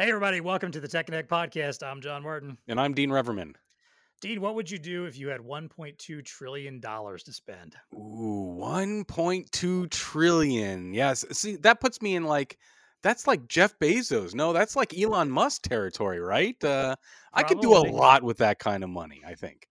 Hey, everybody, welcome to the Tech Connect podcast. I'm John Martin. And I'm Dean Reverman. Dean, what would you do if you had $1.2 trillion to spend? Ooh, 1.2 trillion. Yes. See, that puts me in like, that's like Jeff Bezos. No, that's like Elon Musk territory, right? Uh, I could do a lot with that kind of money, I think.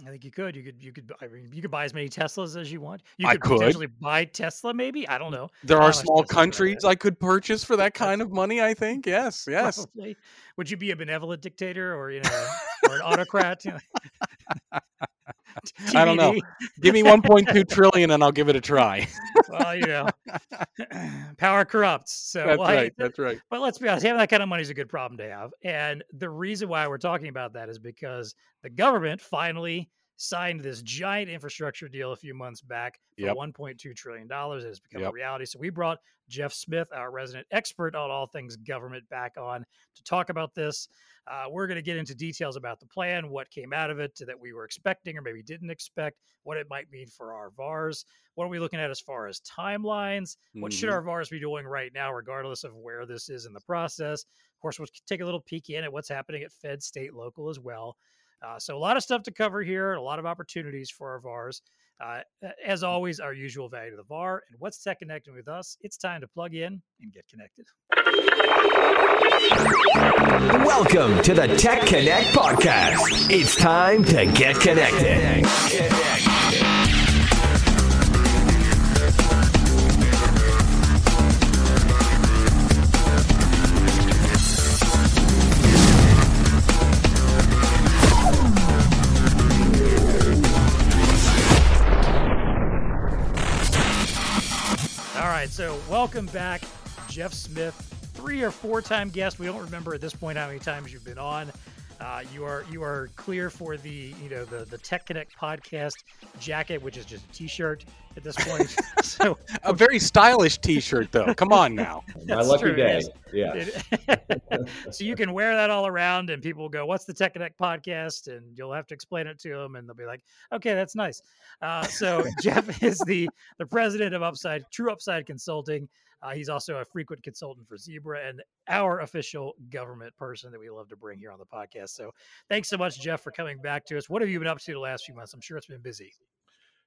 I think you could. You could. You could. I mean, you could buy as many Teslas as you want. You I could, could. potentially buy Tesla. Maybe I don't know. There are small Tesla countries? I could purchase for that kind of money, I think. Yes, yes. Probably. Would you be a benevolent dictator or you know, or an autocrat? You know? I don't know. Give me 1.2 trillion and I'll give it a try. Well, you know, power corrupts. So That's well, I- right. That's right. But let's be honest, having that kind of money is a good problem to have. And the reason why we're talking about that is because the government finally signed this giant infrastructure deal a few months back for Yep. $1.2 trillion. It has become a reality. So we brought Jeff Smith, our resident expert on all things government, back on to talk about this. Uh, we're going to get into details about the plan, what came out of it that we were expecting or maybe didn't expect, what it might mean for our VARs. What are we looking at as far as timelines? What should Mhm. our VARs be doing right now, regardless of where this is in the process? Of course, we'll take a little peek in at what's happening at Fed, state, local as well. Uh, so, a lot of stuff to cover here, a lot of opportunities for our VARs. Uh, as always, our usual value to the VAR. And what's tech connecting with us? It's time to plug in and get connected. Welcome to the Tech Connect podcast. It's time to get connected. All right, so welcome back, Jeff Smith, three or four time guest. We don't remember at this point how many times you've been on. Uh, you are you are clear for the you know the the Tech Connect podcast jacket, which is just a T-shirt at this point. so A very stylish t shirt, though. Come on now. My lucky true, day. yes. Yeah. It- so you can wear that all around, and people will go, "What's the Tech Connect podcast?" And you'll have to explain it to them, and they'll be like, "Okay, that's nice." Uh, so Jeff is the the president of Upside True Upside Consulting. Uh, he's also a frequent consultant for Zebra and our official government person that we love to bring here on the podcast. So thanks so much, Jeff, for coming back to us. What have you been up to the last few months? I'm sure it's been busy.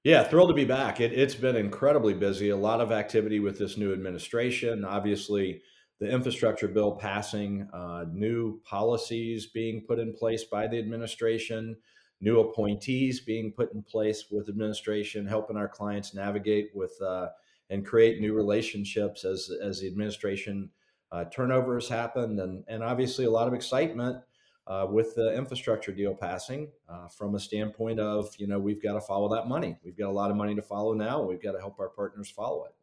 Yeah, thrilled to be back. It, it's been incredibly busy. A lot of activity with this new administration. Obviously, the infrastructure bill passing, uh, new policies being put in place by the administration, new appointees being put in place with administration, helping our clients navigate with uh, and create new relationships as as the administration uh, turnover has happened, and and obviously a lot of excitement uh, with the infrastructure deal passing uh, from a standpoint of, you know, we've got to follow that money. We've got a lot of money to follow now. We've got to help our partners follow it.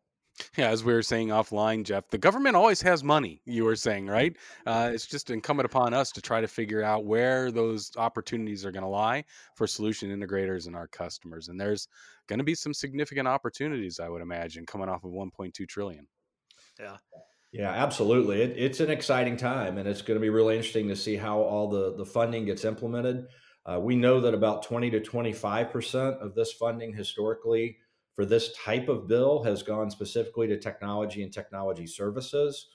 Yeah, as we were saying offline, Jeff, the government always has money, you were saying, right? Uh, it's just incumbent upon us to try to figure out where those opportunities are going to lie for solution integrators and our customers. And there's going to be some significant opportunities, I would imagine, coming off of 1.2 trillion. Yeah. Yeah, absolutely. It, it's an exciting time, and it's going to be really interesting to see how all the, the funding gets implemented. Uh, we know that about 20 to 25% of this funding historically for this type of bill has gone specifically to technology and technology services.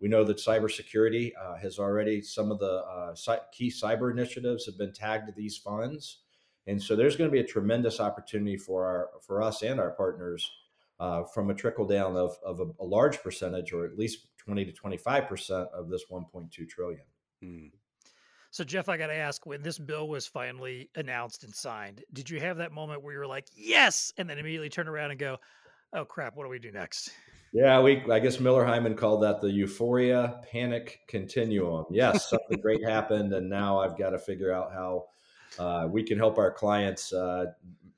We know that cybersecurity uh, has already, some of the uh, cy- key cyber initiatives have been tagged to these funds. And so there's going to be a tremendous opportunity for our for us and our partners uh, from a trickle down of, of a, a large percentage, or at least 20 to 25 percent of this 1.2 trillion. Hmm. So, Jeff, I got to ask when this bill was finally announced and signed, did you have that moment where you were like, yes, and then immediately turn around and go, oh, crap, what do we do next? Yeah, we I guess Miller Heiman called that the euphoria panic continuum. Yes, something great happened, and now I've got to figure out how uh, we can help our clients uh,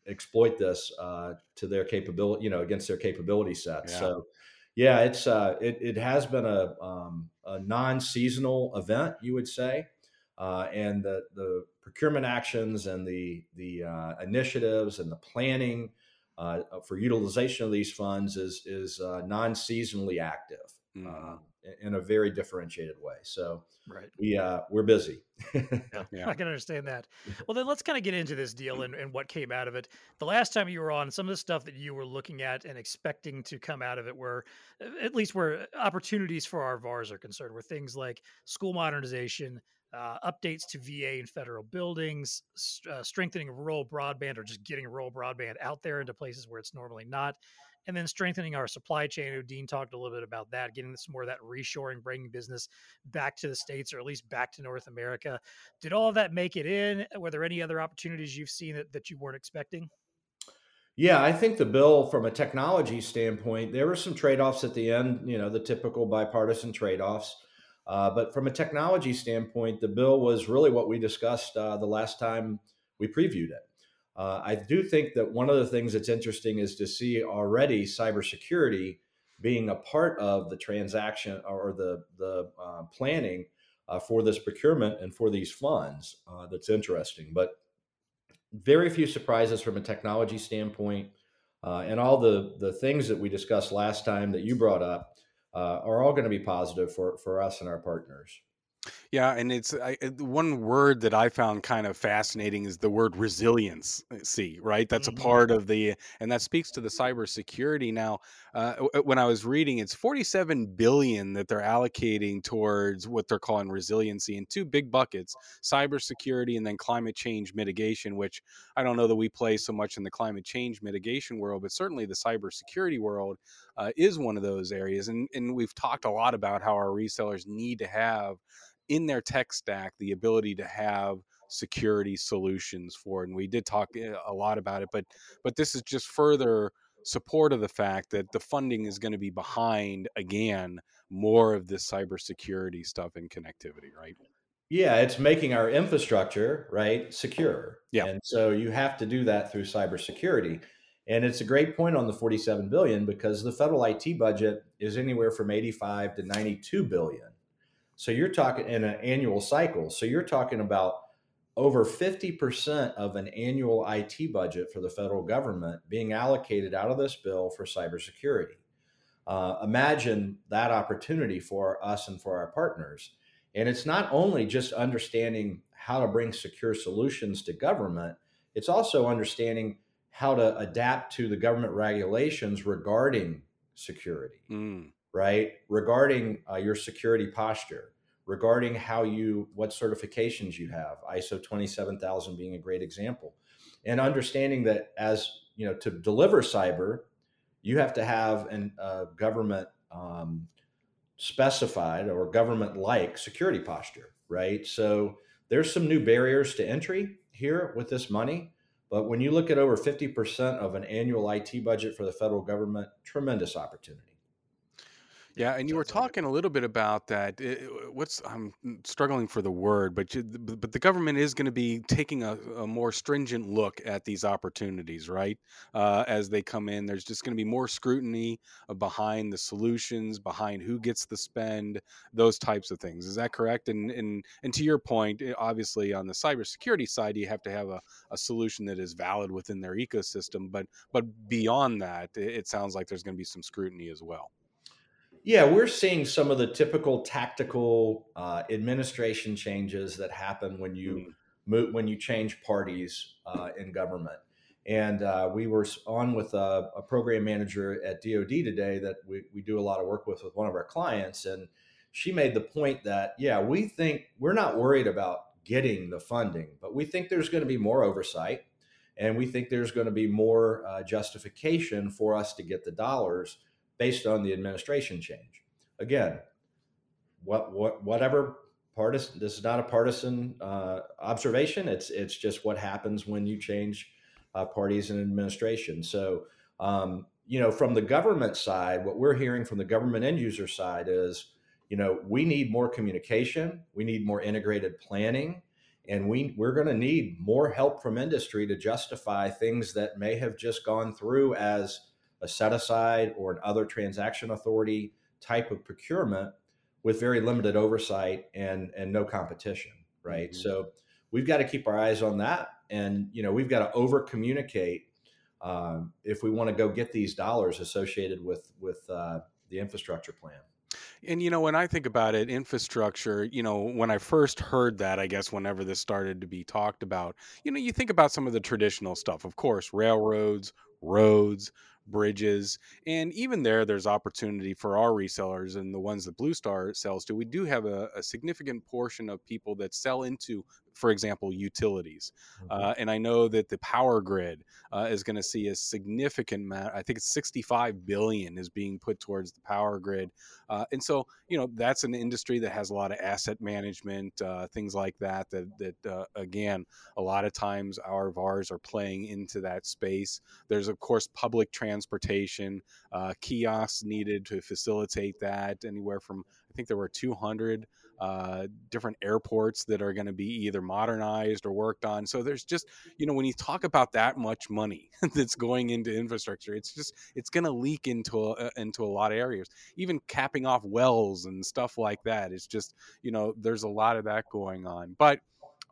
exploit this uh, to their capability, you know, against their capability sets. Yeah. So, yeah, it's uh, it it has been a um, a non-seasonal event, you would say, uh, and the the procurement actions and the the uh, initiatives and the planning uh, for utilization of these funds is is uh, non-seasonally active. Mhm. In a very differentiated way. So right. we uh, we're busy. yeah, yeah, I can understand that. Well, then let's kind of get into this deal and, and what came out of it. The last time you were on, some of the stuff that you were looking at and expecting to come out of it were, at least where opportunities for our VARs are concerned, were things like school modernization, uh, updates to VA and federal buildings, uh, strengthening rural broadband, or just getting rural broadband out there into places where it's normally not, and then strengthening our supply chain. Dean talked a little bit about that, getting some more of that reshoring, bringing business back to the states or at least back to North America. Did all of that make it in? Were there any other opportunities you've seen that, that you weren't expecting? Yeah, I think the bill, from a technology standpoint, there were some trade offs at the end, you know, the typical bipartisan trade offs. Uh, but from a technology standpoint, the bill was really what we discussed uh, the last time we previewed it. Uh, I do think that one of the things that's interesting is to see already cybersecurity being a part of the transaction or the the uh, planning uh, for this procurement and for these funds. Uh, that's interesting, but very few surprises from a technology standpoint, and all the the things that we discussed last time that you brought up uh, are all going to be positive for for us and our partners. Yeah, and it's I, one word that I found kind of fascinating is the word resilience. Uh, see, right? That's mm-hmm. a part of the, and that speaks to the cybersecurity. Now, uh, when I was reading, it's 47 billion that they're allocating towards what they're calling resiliency in two big buckets: cybersecurity and then climate change mitigation. Which I don't know that we play so much in the climate change mitigation world, but certainly the cybersecurity world uh, is one of those areas. And and we've talked a lot about how our resellers need to have in their tech stack the ability to have security solutions for it. and we did talk eh, a lot about it but but this is just further support of the fact that the funding is going to be behind again more of this cybersecurity stuff and connectivity right yeah it's making our infrastructure right secure yeah and so you have to do that through cybersecurity and it's a great point on the 47 billion because the federal IT budget is anywhere from 85 to 92 billion so you're talking in an annual cycle. So you're talking about over 50% of an annual IT budget for the federal government being allocated out of this bill for cybersecurity. Uh, imagine that opportunity for us and for our partners. And it's not only just understanding how to bring secure solutions to government, it's also understanding how to adapt to the government regulations regarding security. Mm right? Regarding uh, your security posture, regarding how you, what certifications you have, ISO 27000 being a great example, and understanding that as you know, to deliver cyber, you have to have a uh, government um, specified or government like security posture, right? So there's some new barriers to entry here with this money. But when you look at over 50% of an annual IT budget for the federal government, tremendous opportunity. Yeah, and you were talking a little bit about that. what's I'm struggling for the word, but you, but the government is going to be taking a, a, more stringent look at these opportunities, right? Uh, as they come in, there's just going to be more scrutiny behind the solutions, behind who gets the spend, those types of things. Is that correct? And and and to your point, eh, obviously on the cybersecurity side, you have to have a, a solution that is valid within their ecosystem. But but beyond that, it, it sounds like there's going to be some scrutiny as well. Yeah, we're seeing some of the typical tactical uh, administration changes that happen when you mm. move, when you change parties uh, in government. And uh, we were on with a, a, program manager at DoD today that we, we do a lot of work with with one of our clients, and she made the point that yeah, we think we're not worried about getting the funding, but we think there's going to be more oversight, and we think there's going to be more uh, justification for us to get the dollars based on the administration change. Again, what what whatever partisan. This is not a partisan uh, observation. It's it's just what happens when you change uh, parties and administration. So. Um, you know, from the government side, what we're hearing from the government end user side is, you know, we need more communication, we need more integrated planning, and we we're going to need more help from industry to justify things that may have just gone through as a set aside or an other transaction authority type of procurement with very limited oversight and and no competition right mm-hmm. so we've got to keep our eyes on that and you know we've got to over communicate um, if we want to go get these dollars associated with with uh, the infrastructure plan And you know, when I think about it, infrastructure, you know, when I first heard that, I guess whenever this started to be talked about, you know, you think about some of the traditional stuff, of course, railroads, roads, bridges, and even there, there's opportunity for our resellers and the ones that Blue Star sells to. We do have a, a significant portion of people that sell into, for example, utilities. Mhm. Uh, and I know that the power grid uh, is going to see a significant amount. I think it's 65 billion is being put towards the power grid, uh, and so you know that's an industry that has a lot of asset management, uh, things like that. That that uh, again, a lot of times our VARs are playing into that space. There's of course public transportation, uh, kiosks needed to facilitate that. Anywhere from think there were 200 uh, different airports that are going to be either modernized or worked on. So there's just, you know, when you talk about that much money that's going into infrastructure, it's just it's going to leak into a, uh, into a lot of areas. Even capping off wells and stuff like that. It's just, you know, there's a lot of that going on. But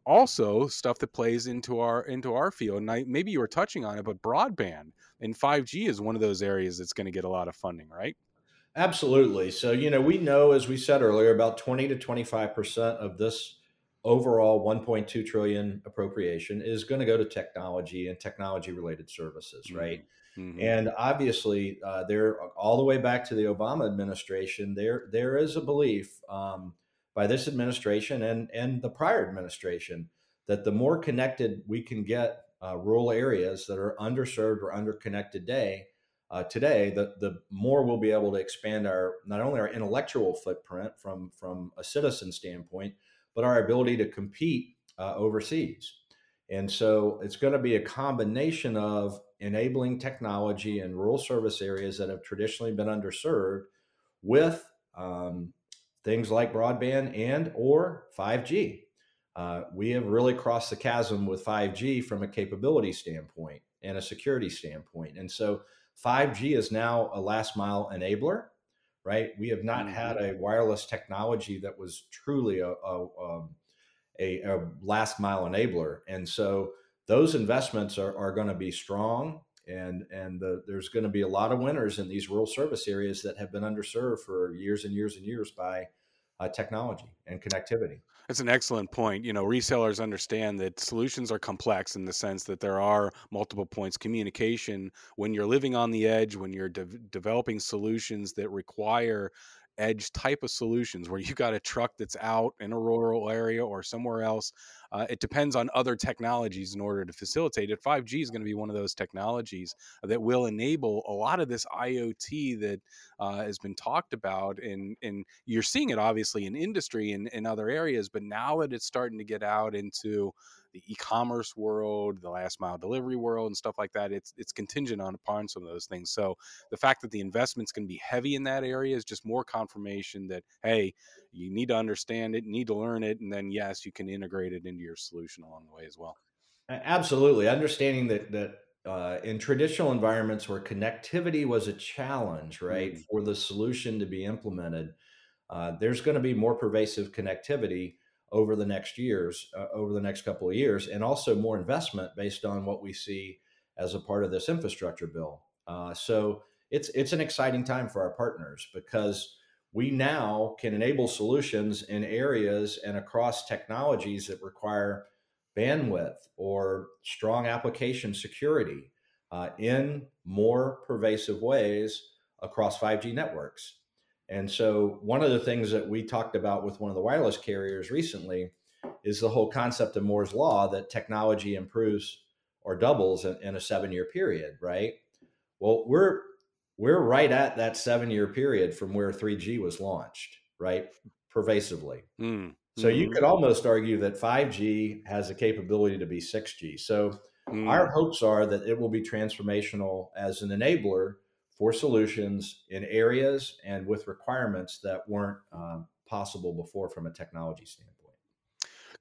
also stuff that plays into our into our field and I, maybe you were touching on it but broadband and 5g is one of those areas that's going to get a lot of funding right Absolutely. So, you know, we know, as we said earlier, about 20 to 25% of this overall 1.2 trillion appropriation is going to go to technology and technology related services, right? Mhm. And obviously, uh, there all the way back to the Obama administration, there there is a belief um, by this administration and and the prior administration that the more connected we can get uh, rural areas that are underserved or underconnected today, uh, today, the the more we'll be able to expand our not only our intellectual footprint from from a citizen standpoint, but our ability to compete uh, overseas. And so it's going to be a combination of enabling technology in rural service areas that have traditionally been underserved with um, things like broadband and or 5G. Uh, we have really crossed the chasm with 5G from a capability standpoint and a security standpoint. And so 5G is now a last mile enabler, right? We have not had a wireless technology that was truly a, a, um, a, a last mile enabler. And so those investments are, are going to be strong. And, and the, there's going to be a lot of winners in these rural service areas that have been underserved for years and years and years by uh, technology and connectivity. That's an excellent point. You know, resellers understand that solutions are complex in the sense that there are multiple points communication when you're living on the edge, when you're de- developing solutions that require edge type of solutions where you got a truck that's out in a rural area or somewhere else. Uh, it depends on other technologies in order to facilitate it. 5G is going to be one of those technologies that will enable a lot of this IoT that uh, has been talked about. And, and you're seeing it obviously in industry and in other areas, but now that it's starting to get out into the e-commerce world, the last mile delivery world, and stuff like that, it's it's contingent on upon some of those things. So the fact that the investment's going to be heavy in that area is just more confirmation that hey, you need to understand it, need to learn it, and then yes, you can integrate it into your solution along the way as well. Absolutely. Understanding that, that uh, in traditional environments where connectivity was a challenge, right, Mhm. for the solution to be implemented, uh, there's going to be more pervasive connectivity over the next years, uh, over the next couple of years, and also more investment based on what we see as a part of this infrastructure bill. Uh, so it's it's an exciting time for our partners because we now can enable solutions in areas and across technologies that require bandwidth or strong application security uh, in more pervasive ways across 5G networks. And so, one of the things that we talked about with one of the wireless carriers recently is the whole concept of Moore's Law that technology improves or doubles in, in a seven year period, right? Well, we're we're right at that seven year period from where 3G was launched, right? Pervasively. Mm. So you Mhm. could almost argue that 5G has the capability to be 6G. So Mm. our hopes are that it will be transformational as an enabler for solutions in areas and with requirements that weren't um, possible before from a technology standpoint.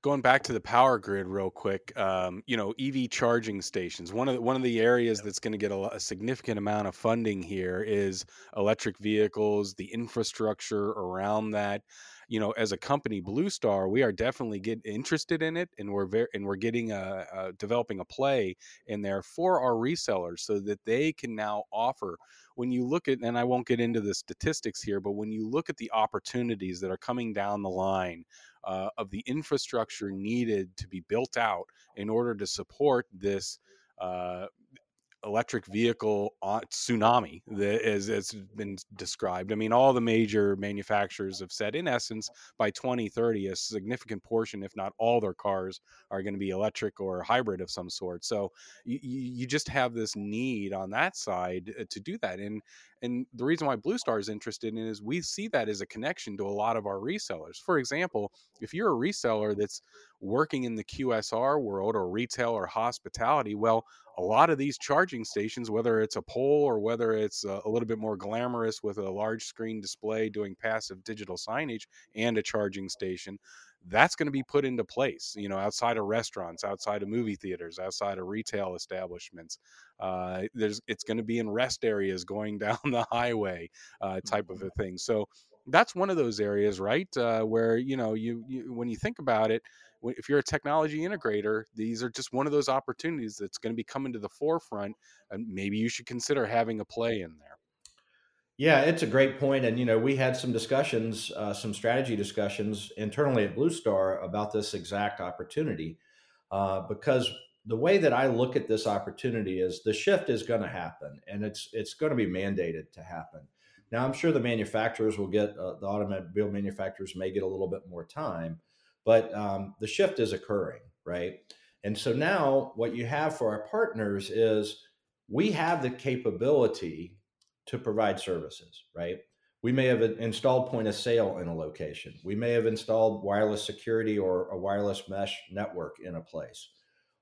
going back to the power grid real quick um, you know ev charging stations one of the, one of the areas that's going to get a, a significant amount of funding here is electric vehicles the infrastructure around that you know, as a company, Blue Star, we are definitely get interested in it, and we're very and we're getting a, a developing a play in there for our resellers so that they can now offer. When you look at, and I won't get into the statistics here, but when you look at the opportunities that are coming down the line uh, of the infrastructure needed to be built out in order to support this uh, electric vehicle tsunami that is, has been described. I mean, all the major manufacturers have said, in essence, by 2030, a significant portion, if not all their cars, are going to be electric or hybrid of some sort. So you, you just have this need on that side uh, to do that. And and the reason why Blue Star is interested in is we see that as a connection to a lot of our resellers. For example, if you're a reseller that's working in the QSR world or retail or hospitality, well, a lot of these charging stations, whether it's a pole or whether it's a, a, little bit more glamorous with a large screen display doing passive digital signage and a charging station, that's going to be put into place you know outside of restaurants outside of movie theaters outside of retail establishments uh, there's it's going to be in rest areas going down the highway uh, type of a mm-hmm. thing so that's one of those areas right uh, where you know you, you when you think about it if you're a technology integrator these are just one of those opportunities that's going to be coming to the forefront and maybe you should consider having a play in there yeah, it's a great point, and you know we had some discussions, uh, some strategy discussions internally at Blue Star about this exact opportunity, uh, because the way that I look at this opportunity is the shift is going to happen, and it's it's going to be mandated to happen. Now, I'm sure the manufacturers will get uh, the automobile manufacturers may get a little bit more time, but um, the shift is occurring, right? And so now what you have for our partners is we have the capability to provide services, right? We may have installed point of sale in a location. We may have installed wireless security or a wireless mesh network in a place.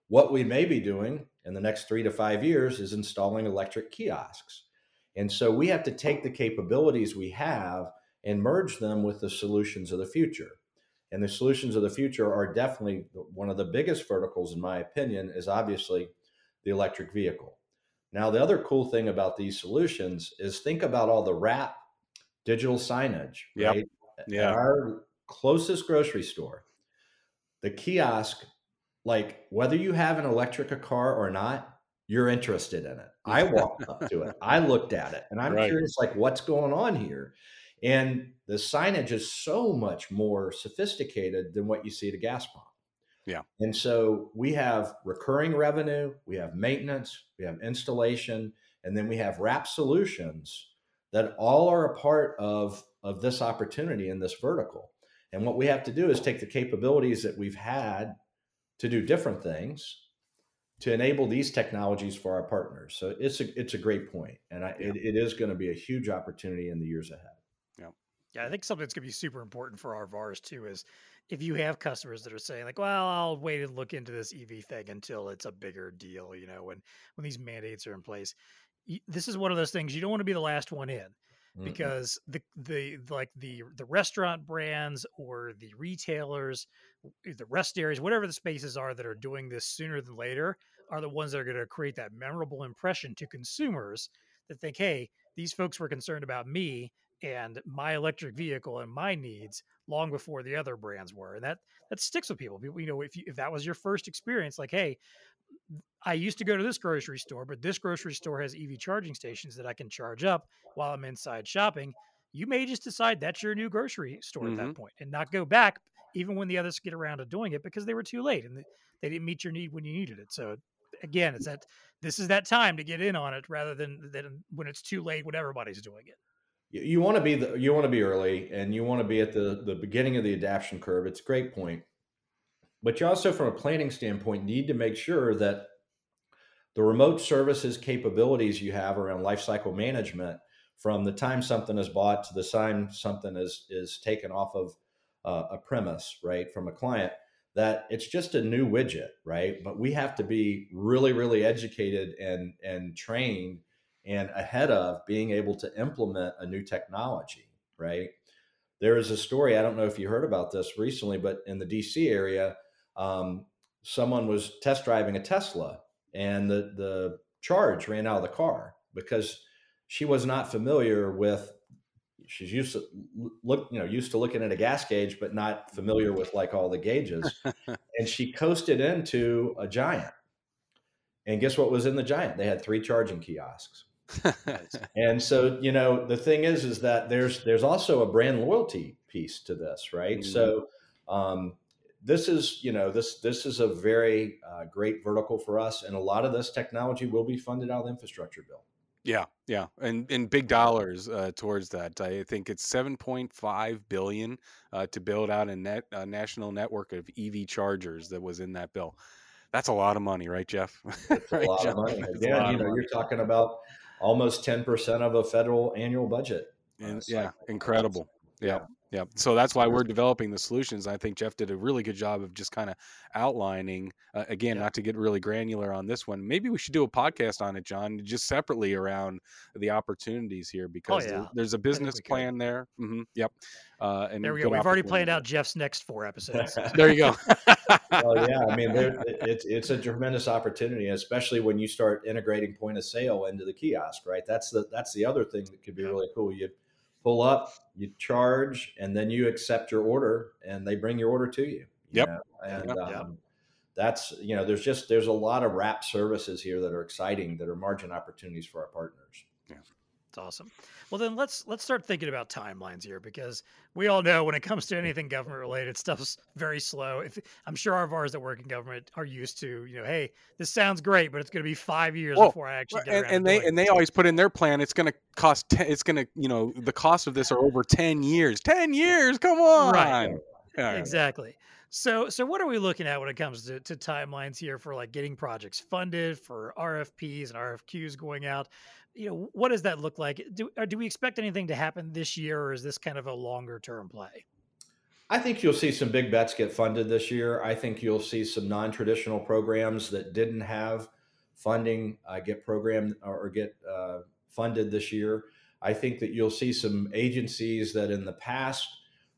What we may be doing in the next three to five years is installing electric kiosks. And so we have to take the capabilities we have and merge them with the solutions of the future. And the solutions of the future are definitely one of the biggest verticals, in my opinion, is obviously the electric vehicle. Now, the other cool thing about these solutions is think about all the wrap digital signage, yep. right? Yeah. At our closest grocery store, the kiosk, like whether you have an electric car or not, you're interested in it. I walked up to it, I looked at it, and I'm right. curious, like, what's going on here? And the signage is so much more sophisticated than what you see at a gas pump. Yeah. And so we have recurring revenue, we have maintenance, we have installation, and then we have wrap solutions that all are a part of, of this opportunity in this vertical. And what we have to do is take the capabilities that we've had to do different things to enable these technologies for our partners. So it's a it's a great point, and I, yeah. it, it is going to be a huge opportunity in the years ahead. Yeah, yeah. I think something that's going to be super important for our VARs too is if you have customers that are saying like, well, I'll wait and look into this EV thing until it's a bigger deal, you know, when when these mandates are in place. this is one of those things you don't want to be the last one in because mm-hmm. the the like the the restaurant brands or the retailers the rest areas whatever the spaces are that are doing this sooner than later are the ones that are going to create that memorable impression to consumers that think hey these folks were concerned about me and my electric vehicle and my needs long before the other brands were and that that sticks with people people you know if you, if that was your first experience like hey I used to go to this grocery store but this grocery store has EV charging stations that I can charge up while I'm inside shopping you may just decide that's your new grocery store mm-hmm. at that mm-hmm. point and not go back even when the others get around to doing it because they were too late and they didn't meet your need when you needed it. So again it's that this is that time to get in on it rather than than when it's too late when everybody's doing it. You want to be the you want to be early and you want to be at the the beginning of the adoption curve. It's a great point. But you also from a planning standpoint need to make sure that the remote services capabilities you have around lifecycle management from the time something is bought to the time something is is taken off of uh, a premise right from a client that it's just a new widget right but we have to be really really educated and and trained and ahead of being able to implement a new technology, right? There is a story, I don't know if you heard about this recently, but in the DC area, um, someone was test driving a Tesla and the, the charge ran out of the car because she was not familiar with she's used to look, you know, used to looking at a gas gauge, but not familiar with like all the gauges. and she coasted into a giant. And guess what was in the giant? They had three charging kiosks. and so, you know, the thing is, is that there's there's also a brand loyalty piece to this, right? Mm-hmm. So, um, this is you know this this is a very uh, great vertical for us, and a lot of this technology will be funded out of the infrastructure bill. Yeah, yeah, and in big dollars uh, towards that. I think it's seven point five billion uh, to build out a net a national network of EV chargers that was in that bill. That's a lot of money, right, Jeff? right, a lot Jeff? of money. Again, you know, money. you're talking about almost ten percent of a federal annual budget. And, uh, yeah, incredible. Yeah. Yeah. So that's why we're developing the solutions. I think Jeff did a really good job of just kind of outlining, uh, again, yeah. not to get really granular on this one. Maybe we should do a podcast on it, John, just separately around the opportunities here oh, because oh, yeah. there's a business plan there. Mm-hmm. Yep. Uh, and there we go. We've already planned out Jeff's next four episodes. there you go. well, yeah. I mean, it's, it's a tremendous opportunity, especially when you start integrating point of sale into the kiosk, right? That's the, that's the other thing that could be really cool. You, pull up, you charge, and then you accept your order, and they bring your order to you. Yep. Know? And yep. Um, that's you know, there's just there's a lot of wrap services here that are exciting that are margin opportunities for our partners. Yeah. It's awesome. Well, then let's let's start thinking about timelines here because we all know when it comes to anything government related, stuff's very slow. If I'm sure our VARs that work in government are used to, you know, hey, this sounds great, but it's going to be five years well, before I actually get and, and they and they always put in their plan. It's going to cost. Ten, it's going to, you know, the cost of this are over ten years. Ten years. Come on. Right. Exactly. So, so what are we looking at when it comes to, to timelines here for like getting projects funded, for RFPs and RFQs going out? You know, what does that look like? Do do we expect anything to happen this year, or is this kind of a longer term play? I think you'll see some big bets get funded this year. I think you'll see some non traditional programs that didn't have funding uh, get programmed or get uh, funded this year. I think that you'll see some agencies that in the past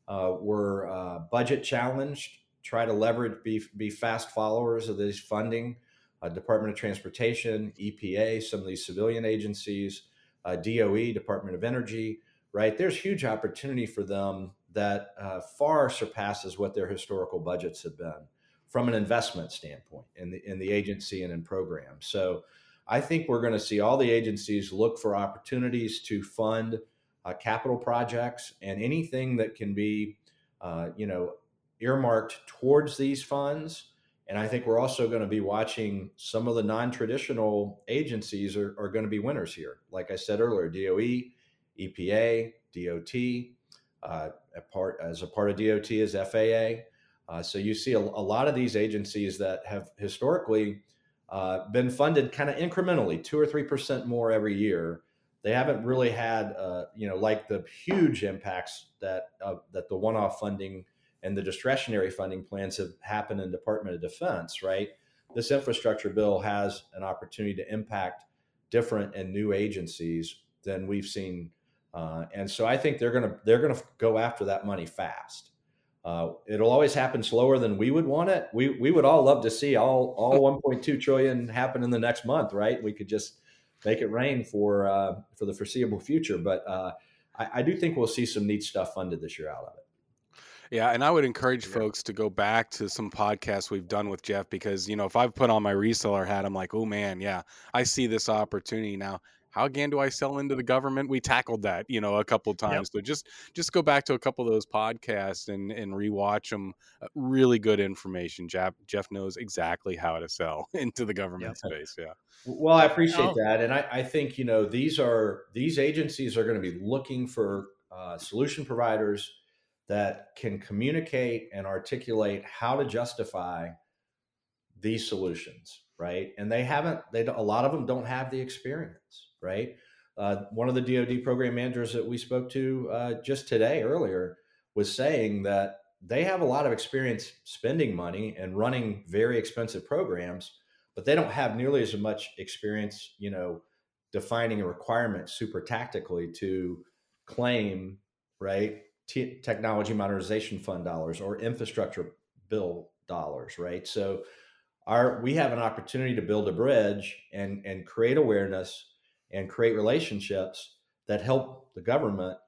uh, were uh, budget challenged try to leverage be be fast followers of this funding uh, Department of Transportation, EPA, some of these civilian agencies, uh, DOE, Department of Energy, right? There's huge opportunity for them that uh, far surpasses what their historical budgets have been from an investment standpoint in the in the agency and in programs. So I think we're going to see all the agencies look for opportunities to fund uh, capital projects and anything that can be, uh, you know, earmarked towards these funds and I think we're also going to be watching some of the non traditional agencies are, are, going to be winners here. Like I said earlier, DOE, EPA, DOT, uh, a part, as a part of DOT is FAA. Uh, so you see a, a, lot of these agencies that have historically uh, been funded kind of incrementally, two or three percent more every year. They haven't really had, uh, you know, like the huge impacts that uh, that the one-off funding and the discretionary funding plans have happened in Department of Defense, right? This infrastructure bill has an opportunity to impact different and new agencies than we've seen, uh, and so I think they're gonna they're gonna go after that money fast. Uh, it'll always happen slower than we would want it. We we would all love to see all all 1.2 trillion happen in the next month, right? We could just make it rain for uh, for the foreseeable future. But uh, I, I, do think we'll see some neat stuff funded this year out of it. Yeah, and I would encourage yeah. folks to go back to some podcasts we've done with Jeff because you know if I've put on my reseller hat, I'm like, oh man, yeah, I see this opportunity now. How again do I sell into the government? We tackled that, you know, a couple of times. Yep. So just just go back to a couple of those podcasts and and rewatch them. Uh, really good information. Jeff Jeff knows exactly how to sell into the government yep. space. Yeah. Well, I appreciate that, and I, I think you know these are these agencies are going to be looking for uh, solution providers that can communicate and articulate how to justify these solutions right? And they haven't they a lot of them don't have the experience right? Uh, one of the dod program managers that we spoke to uh, just today earlier was saying that they have a lot of experience spending money and running very expensive programs but they don't have nearly as much experience you know defining a requirement super tactically to claim right t- technology modernization fund dollars or infrastructure bill dollars, right? So our we have an opportunity to build a bridge and and create awareness and create relationships that help the government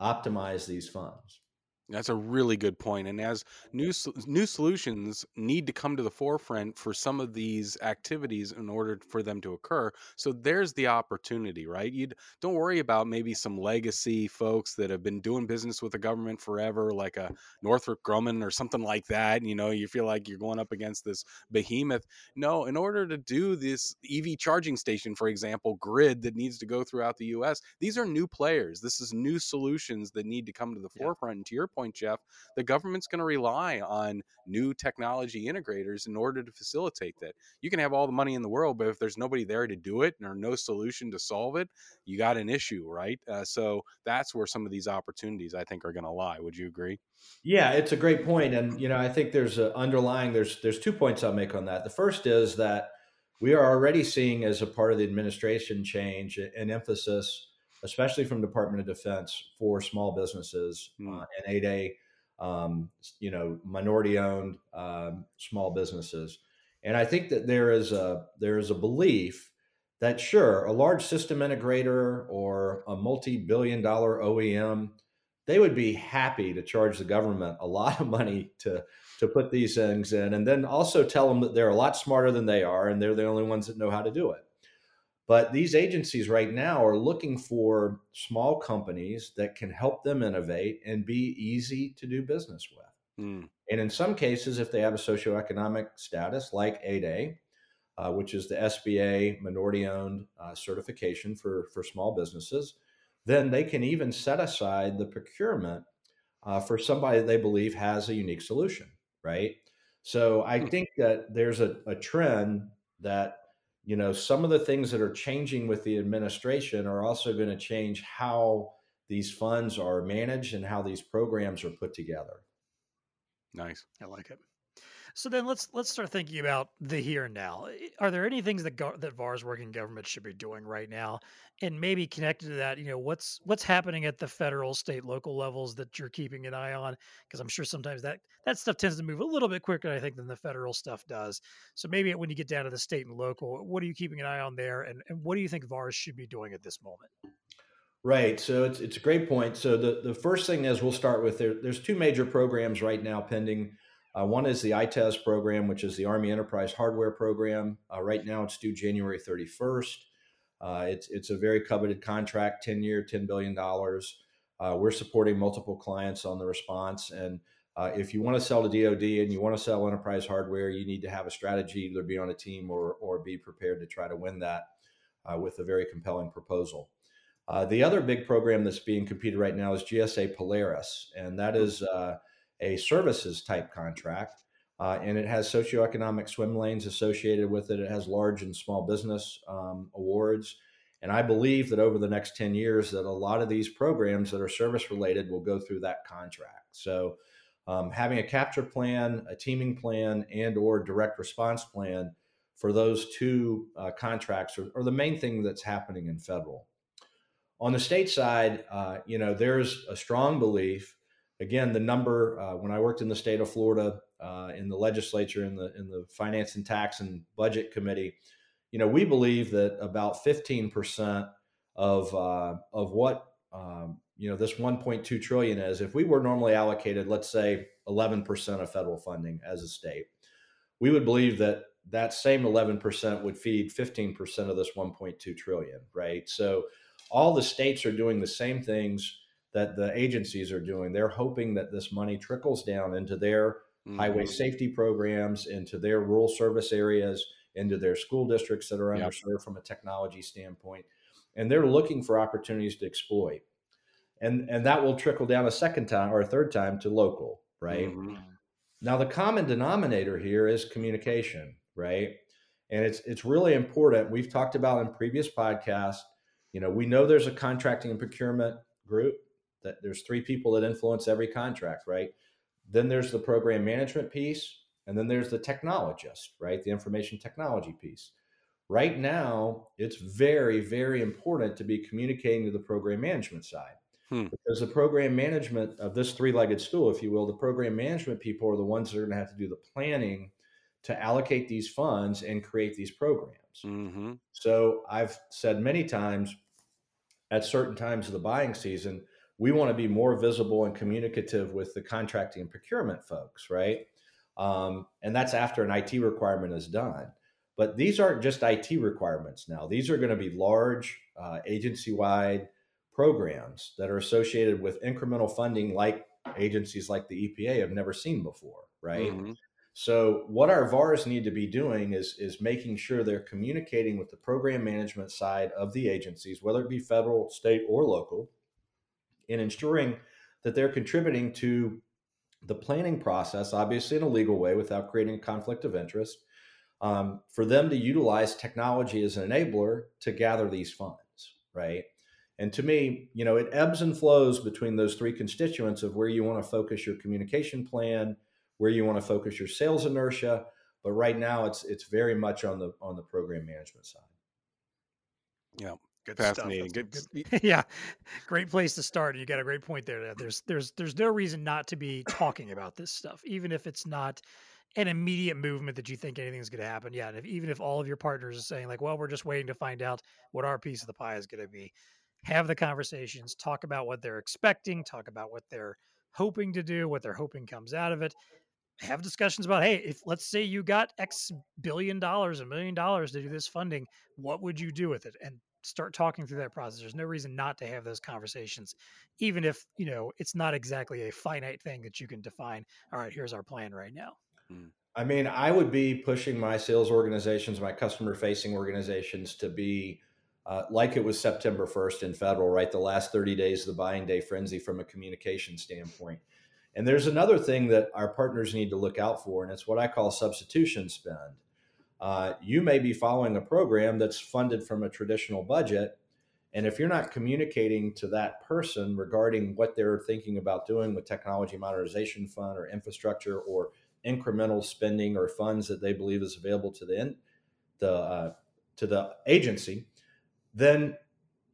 optimize these funds. That's a really good point. And as new new solutions need to come to the forefront for some of these activities in order for them to occur, so there's the opportunity, right? You don't worry about maybe some legacy folks that have been doing business with the government forever, like a Northrop Grumman or something like that. You know, you feel like you're going up against this behemoth. No, in order to do this EV charging station, for example, grid that needs to go throughout the U.S., these are new players. This is new solutions that need to come to the yeah. forefront. And to your point, Jeff, the government's going to rely on new technology integrators in order to facilitate that. You can have all the money in the world, but if there's nobody there to do it or no solution to solve it, you got an issue, right? Uh, so that's where some of these opportunities I think are going to lie. Would you agree? Yeah, it's a great point, and you know I think there's a underlying there's there's two points I'll make on that. The first is that we are already seeing as a part of the administration change an emphasis especially from Department of Defense for small businesses mm. uh, and 8A, um, you know, minority owned um, small businesses. And I think that there is a there is a belief that sure, a large system integrator or a multi-billion dollar OEM, they would be happy to charge the government a lot of money to to put these things in and then also tell them that they're a lot smarter than they are and they're the only ones that know how to do it. But these agencies right now are looking for small companies that can help them innovate and be easy to do business with. Mm. And in some cases, if they have a socioeconomic status like 8A, uh, which is the SBA minority owned uh, certification for, for small businesses, then they can even set aside the procurement uh, for somebody they believe has a unique solution, right? So I hmm. think that there's a, a trend that you know some of the things that are changing with the administration are also going to change how these funds are managed and how these programs are put together. Nice. I like it so then let's let's start thinking about the here and now. Are there any things that go, that VAR's working government should be doing right now, and maybe connected to that? You know, what's what's happening at the federal, state, local levels that you're keeping an eye on? Because I'm sure sometimes that that stuff tends to move a little bit quicker, I think, than the federal stuff does. So maybe when you get down to the state and local, what are you keeping an eye on there, and, and what do you think VARs should be doing at this moment? Right. So it's it's a great point. So the, the first thing is we'll start with there, there's two major programs right now pending uh, one is the ITES program, which is the Army Enterprise Hardware Program. Uh, right now, it's due January 31st. Uh, it's it's a very coveted contract, 10 year, $10 billion. Uh, we're supporting multiple clients on the response. And uh, if you want to sell to DoD and you want to sell enterprise hardware, you need to have a strategy, either be on a team or, or be prepared to try to win that uh, with a very compelling proposal. the other big program that's being competed right now is GSA Polaris, and that is a services type contract. Uh, and it has socioeconomic swim lanes associated with it. It has large and small business um, awards. And I believe that over the next 10 years that a lot of these programs that are service related will go through that contract. So um, having a capture plan, a teaming plan, and or direct response plan for those two uh, contracts are, are, the main thing that's happening in federal. On the state side, uh, you know, there's a strong belief again, the number uh, when I worked in the state of Florida uh, in the legislature in the in the finance and tax and budget committee, you know, we believe that about 15 percent of uh, of what um, you know this 1.2 trillion is, if we were normally allocated, let's say 11 percent of federal funding as a state, we would believe that that same 11 percent would feed 15 percent of this 1.2 trillion, right? So all the states are doing the same things that the agencies are doing. They're hoping that this money trickles down into their mm-hmm. highway safety programs, into their rural service areas, into their school districts that are yep. underserved from a technology standpoint. And they're looking for opportunities to exploit. And, and that will trickle down a second time or a third time to local, right? Mm-hmm. Now, the common denominator here is communication, right? And it's it's really important. We've talked about in previous podcasts. You know, we know there's a contracting and procurement group that there's three people that influence every contract, right? Then there's the program management piece, and then there's the technologist, right? The information technology piece. Right now, it's very, very important to be communicating to the program management side. Hmm. Because the program management of this three legged stool, if you will, the program management people are the ones that are going to have to do the planning to allocate these funds and create these programs. Mm-hmm. So I've said many times at certain times of the buying season, we want to be more visible and communicative with the contracting and procurement folks, right? Um, and that's after an IT requirement is done. But these aren't just IT requirements now. These are going to be large uh, agency wide programs that are associated with incremental funding like agencies like the EPA have never seen before, right? Mm-hmm. So what our VARs need to be doing is is making sure they're communicating with the program management side of the agencies, whether it be federal, state, or local, and ensuring that they're contributing to the planning process, obviously in a legal way without creating a conflict of interest, um, for them to utilize technology as an enabler to gather these funds, right? And to me, you know, it ebbs and flows between those three constituents of where you want to focus your communication plan, where you want to focus your sales inertia. But right now, it's it's very much on the on the program management side. Yeah, Good fascinating. Good, good. yeah, great place to start. You got a great point there. There's there's there's no reason not to be talking about this stuff, even if it's not an immediate movement that you think anything's going to happen. Yeah, if, even if all of your partners are saying like, well, we're just waiting to find out what our piece of the pie is going to be have the conversations, talk about what they're expecting, talk about what they're hoping to do, what they're hoping comes out of it. Have discussions about, hey, if let's say you got X billion dollars, a million dollars to do this funding, what would you do with it? And start talking through that process. There's no reason not to have those conversations, even if, you know, it's not exactly a finite thing that you can define. All right, here's our plan right now. Hmm. I mean, I would be pushing my sales organizations, my customer facing organizations to be uh, like it was September 1st in federal, right? The last 30 days of the buying day frenzy from a communication standpoint. And there's another thing that our partners need to look out for, and it's what I call substitution spend. Uh, you may be following a program that's funded from a traditional budget. And if you're not communicating to that person regarding what they're thinking about doing with technology modernization fund or infrastructure or incremental spending or funds that they believe is available to the the uh, to the agency, then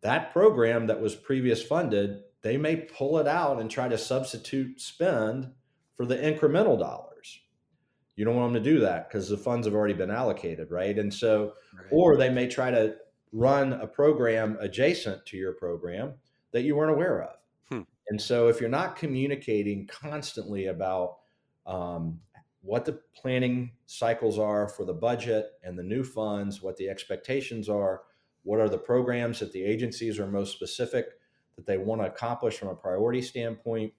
that program that was previous funded, they may pull it out and try to substitute spend for the incremental dollars. You don't want them to do that because the funds have already been allocated, right? And so, right. or they may try to run a program adjacent to your program that you weren't aware of. Hmm. And so, if you're not communicating constantly about um, what the planning cycles are for the budget and the new funds, what the expectations are, what are the programs that the agencies are most specific that they want to accomplish from a priority standpoint,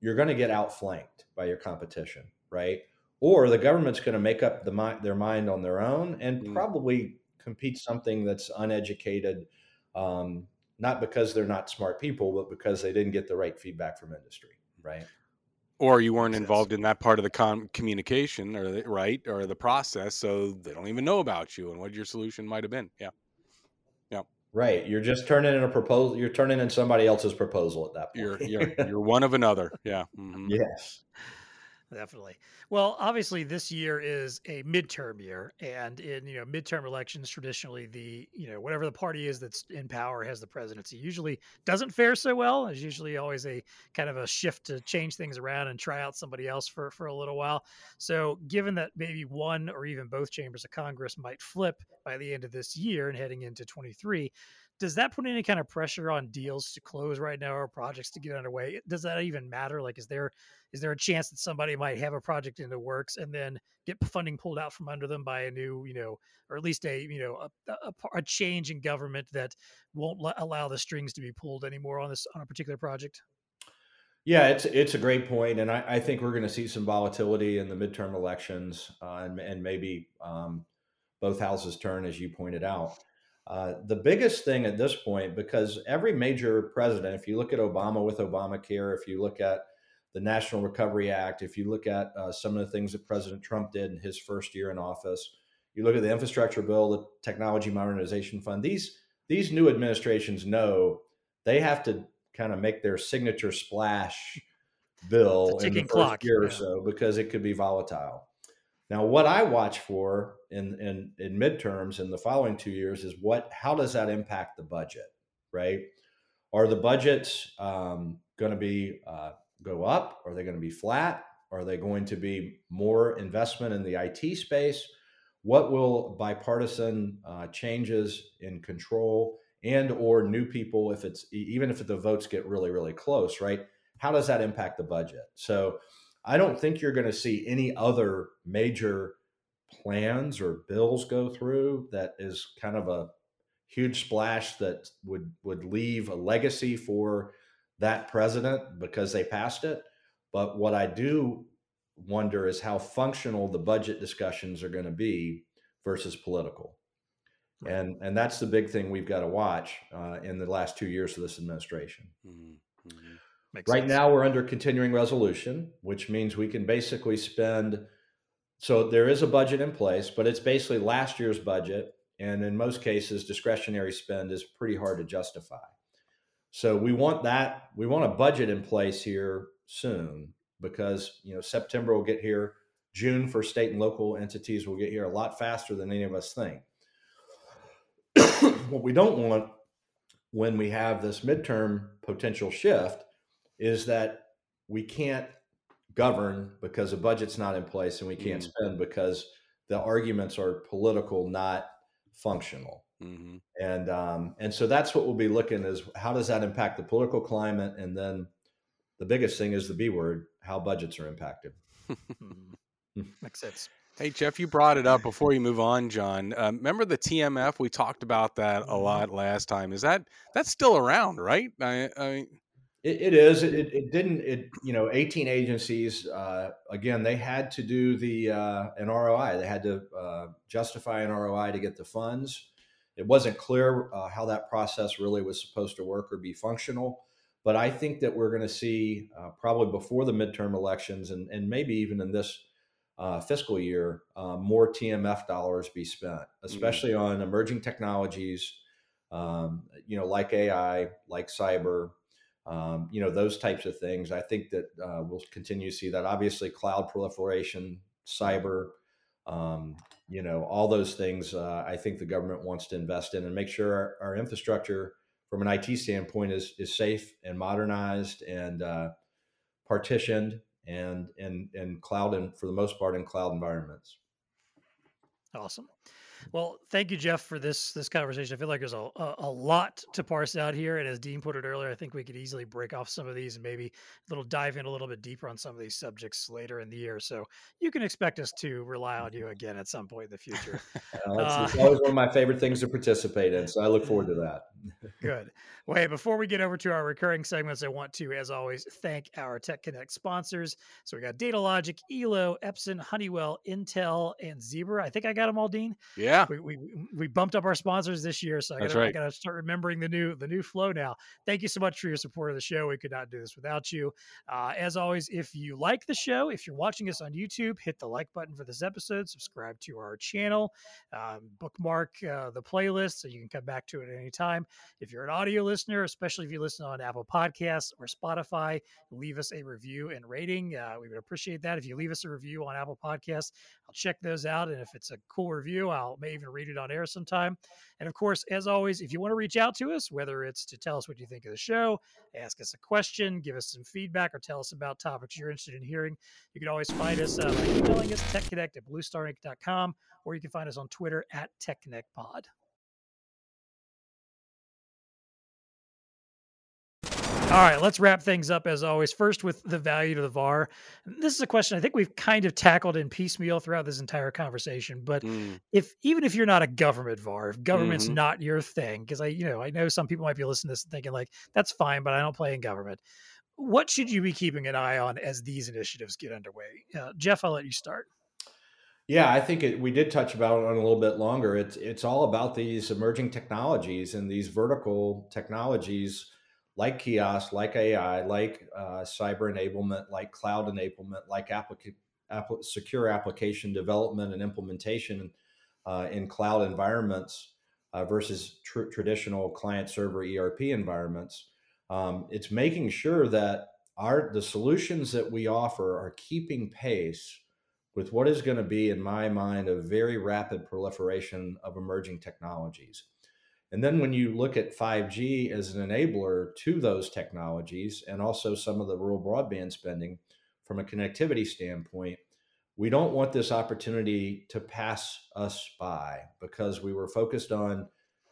you're going to get outflanked by your competition, right? Or the government's going to make up the their mind on their own and mm. probably compete something that's uneducated, um, not because they're not smart people, but because they didn't get the right feedback from industry, right? Or you weren't involved in that part of the com- communication, or the, right, or the process, so they don't even know about you and what your solution might have been. Yeah, yeah. Right. You're just turning in a proposal. You're turning in somebody else's proposal at that point. You're you're, you're one of another. Yeah. Mm-hmm. Yes. Definitely. Well, obviously, this year is a midterm year, and in you know midterm elections, traditionally the you know whatever the party is that's in power has the presidency. Usually doesn't fare so well. There's usually always a kind of a shift to change things around and try out somebody else for for a little while. So, given that maybe one or even both chambers of Congress might flip by the end of this year and heading into 23, does that put any kind of pressure on deals to close right now or projects to get underway? Does that even matter? Like, is there is there a chance that somebody might have a project in the works and then get funding pulled out from under them by a new, you know, or at least a you know a, a, a change in government that won't allow the strings to be pulled anymore on this on a particular project? Yeah, it's it's a great point, and I, I think we're going to see some volatility in the midterm elections, uh, and, and maybe um, both houses turn, as you pointed out. Uh, the biggest thing at this point, because every major president, if you look at Obama with Obamacare, if you look at the National Recovery Act, if you look at uh, some of the things that President Trump did in his first year in office, you look at the infrastructure bill, the technology modernization fund, these these new administrations know they have to kind of make their signature splash bill in the first clock, year yeah. or so because it could be volatile. Now, what I watch for in, in, in midterms in the following two years is what how does that impact the budget, right? Are the budgets um, going to be uh, go up? Are they going to be flat? Are they going to be more investment in the IT space? What will bipartisan uh, changes in control and or new people if it's even if the votes get really really close right how does that impact the budget so i don't think you're going to see any other major plans or bills go through that is kind of a huge splash that would would leave a legacy for that president because they passed it but what i do wonder is how functional the budget discussions are going to be versus political and and that's the big thing we've got to watch uh, in the last two years of this administration. Mm-hmm. mm-hmm. Right sense. now, we're under continuing resolution, which means we can basically spend. So there is a budget in place, but it's basically last year's budget, and in most cases, discretionary spend is pretty hard to justify. So we want that. We want a budget in place here soon because you know September will get here. June for state and local entities will get here a lot faster than any of us think what we don't want when we have this midterm potential shift is that we can't govern because the budget's not in place and we can't mm-hmm. spend because the arguments are political, not functional. Mm-hmm. And um, and so that's what we'll be looking is how does that impact the political climate, and then the biggest thing is the B word, how budgets are impacted. Mm-hmm. Makes sense. Hey Jeff, you brought it up before you move on, John. Um, remember the TMF? We talked about that a mm-hmm. lot last time. Is that that's still around, right? I, I it, it is. It, it, didn't. It you know, eighteen agencies. Uh, again, they had to do the uh, an ROI. They had to uh, justify an ROI to get the funds. It wasn't clear uh, how that process really was supposed to work or be functional. But I think that we're going to see uh, probably before the midterm elections, and and maybe even in this uh, fiscal year, uh, more TMF dollars be spent, mm-hmm. especially mm-hmm. on emerging technologies, um, you know, like AI, like cyber, um, you know, those types of things. I think that uh, we'll continue to see that. Obviously, cloud proliferation, cyber, um, you know, all those things. Uh, I think the government wants to invest in and make sure our, our, infrastructure, from an IT standpoint, is is safe and modernized and uh, partitioned and and and cloud and for the most part in cloud environments. Awesome. Well, thank you, Jeff, for this this conversation. I feel like there's a, a, a, lot to parse out here, and as Dean put it earlier, I think we could easily break off some of these and maybe a little dive in a little bit deeper on some of these subjects later in the year. So you can expect us to rely on you again at some point in the future. well, uh, it's always one of my favorite things to participate in, so I look forward to that. Good. Well, hey, before we get over to our recurring segments, I want to, as always, thank our Tech Connect sponsors. So we got DataLogic, Elo, Epson, Honeywell, Intel, and Zebra. I think I got them all, Dean. Yeah. We, we, we bumped up our sponsors this year, so I gotta, right. I gotta start remembering the new the new flow now. Thank you so much for your support of the show. We could not do this without you. Uh, as always, if you like the show, if you're watching us on YouTube, hit the like button for this episode. Subscribe to our channel. Um, bookmark uh, the playlist so you can come back to it at any time. If you're an audio listener, especially if you listen on Apple Podcasts or Spotify, leave us a review and rating. Uh, we would appreciate that. If you leave us a review on Apple Podcasts, I'll check those out. And if it's a cool review, I'll may even read it on air sometime. And of course, as always, if you want to reach out to us, whether it's to tell us what you think of the show, ask us a question, give us some feedback, or tell us about topics you're interested in hearing, you can always find us uh, by emailing us techconnect at bluestarinc.com, or you can find us on Twitter at TechConnectPod. All right, let's wrap things up as always. First, with the value to the VAR. This is a question I think we've kind of tackled in piecemeal throughout this entire conversation. But mm. if even if you're not a government VAR, if government's mm-hmm. not your thing, because I, you know, I know some people might be listening to this and thinking like, that's fine, but I don't play in government. What should you be keeping an eye on as these initiatives get underway? Uh, Jeff, I'll let you start. Yeah, I think it, we did touch about it on a little bit longer. It's it's all about these emerging technologies and these vertical technologies like kiosk, like AI, like uh, cyber enablement, like cloud enablement, like applica- app- secure application development and implementation uh, in cloud environments uh, versus tr- traditional client server ERP environments. Um, it's making sure that our the solutions that we offer are keeping pace with what is going to be, in my mind, a very rapid proliferation of emerging technologies. And then when you look at 5G as an enabler to those technologies and also some of the rural broadband spending from a connectivity standpoint, we don't want this opportunity to pass us by because we were focused on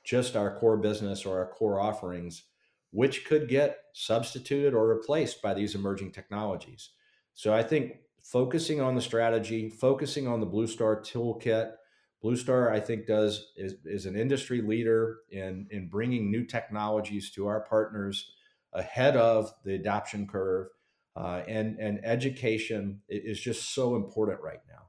just our core business or our core offerings, which could get substituted or replaced by these emerging technologies. So I think focusing on the strategy, focusing on the Blue Star toolkit. Blue Star, I think, does is, is an industry leader in in bringing new technologies to our partners ahead of the adoption curve, uh, and and education is just so important right now.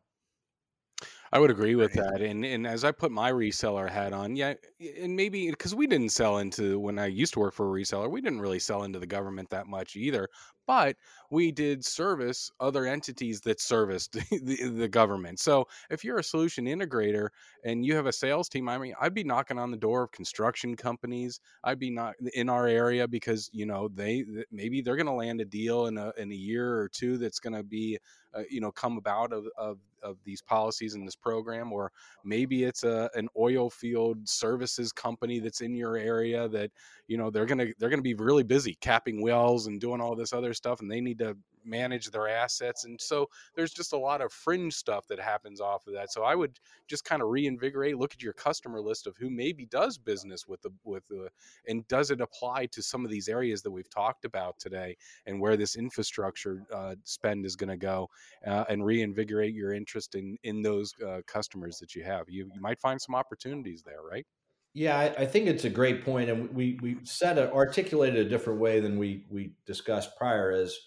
I would agree with that. And and as I put my reseller hat on, yeah, and maybe because we didn't sell into when I used to work for a reseller, we didn't really sell into the government that much either. But we did service other entities that serviced the, the government. So if you're a solution integrator and you have a sales team, I mean, I'd be knocking on the door of construction companies. I'd be not in our area because you know they maybe they're going to land a deal in a in a year or two that's going to be uh, you know come about of, of of these policies in this program or maybe it's a an oil field services company that's in your area that you know they're to they're to be really busy capping wells and doing all this other stuff and they need to manage their assets and so there's just a lot of fringe stuff that happens off of that so i would just kind of reinvigorate look at your customer list of who maybe does business with the with the and does it apply to some of these areas that we've talked about today and where this infrastructure uh, spend is going to go uh, and reinvigorate your interest in in those uh, customers that you have you, you might find some opportunities there right yeah, I, I, think it's a great point, and we we said it, articulated a different way than we we discussed prior. Is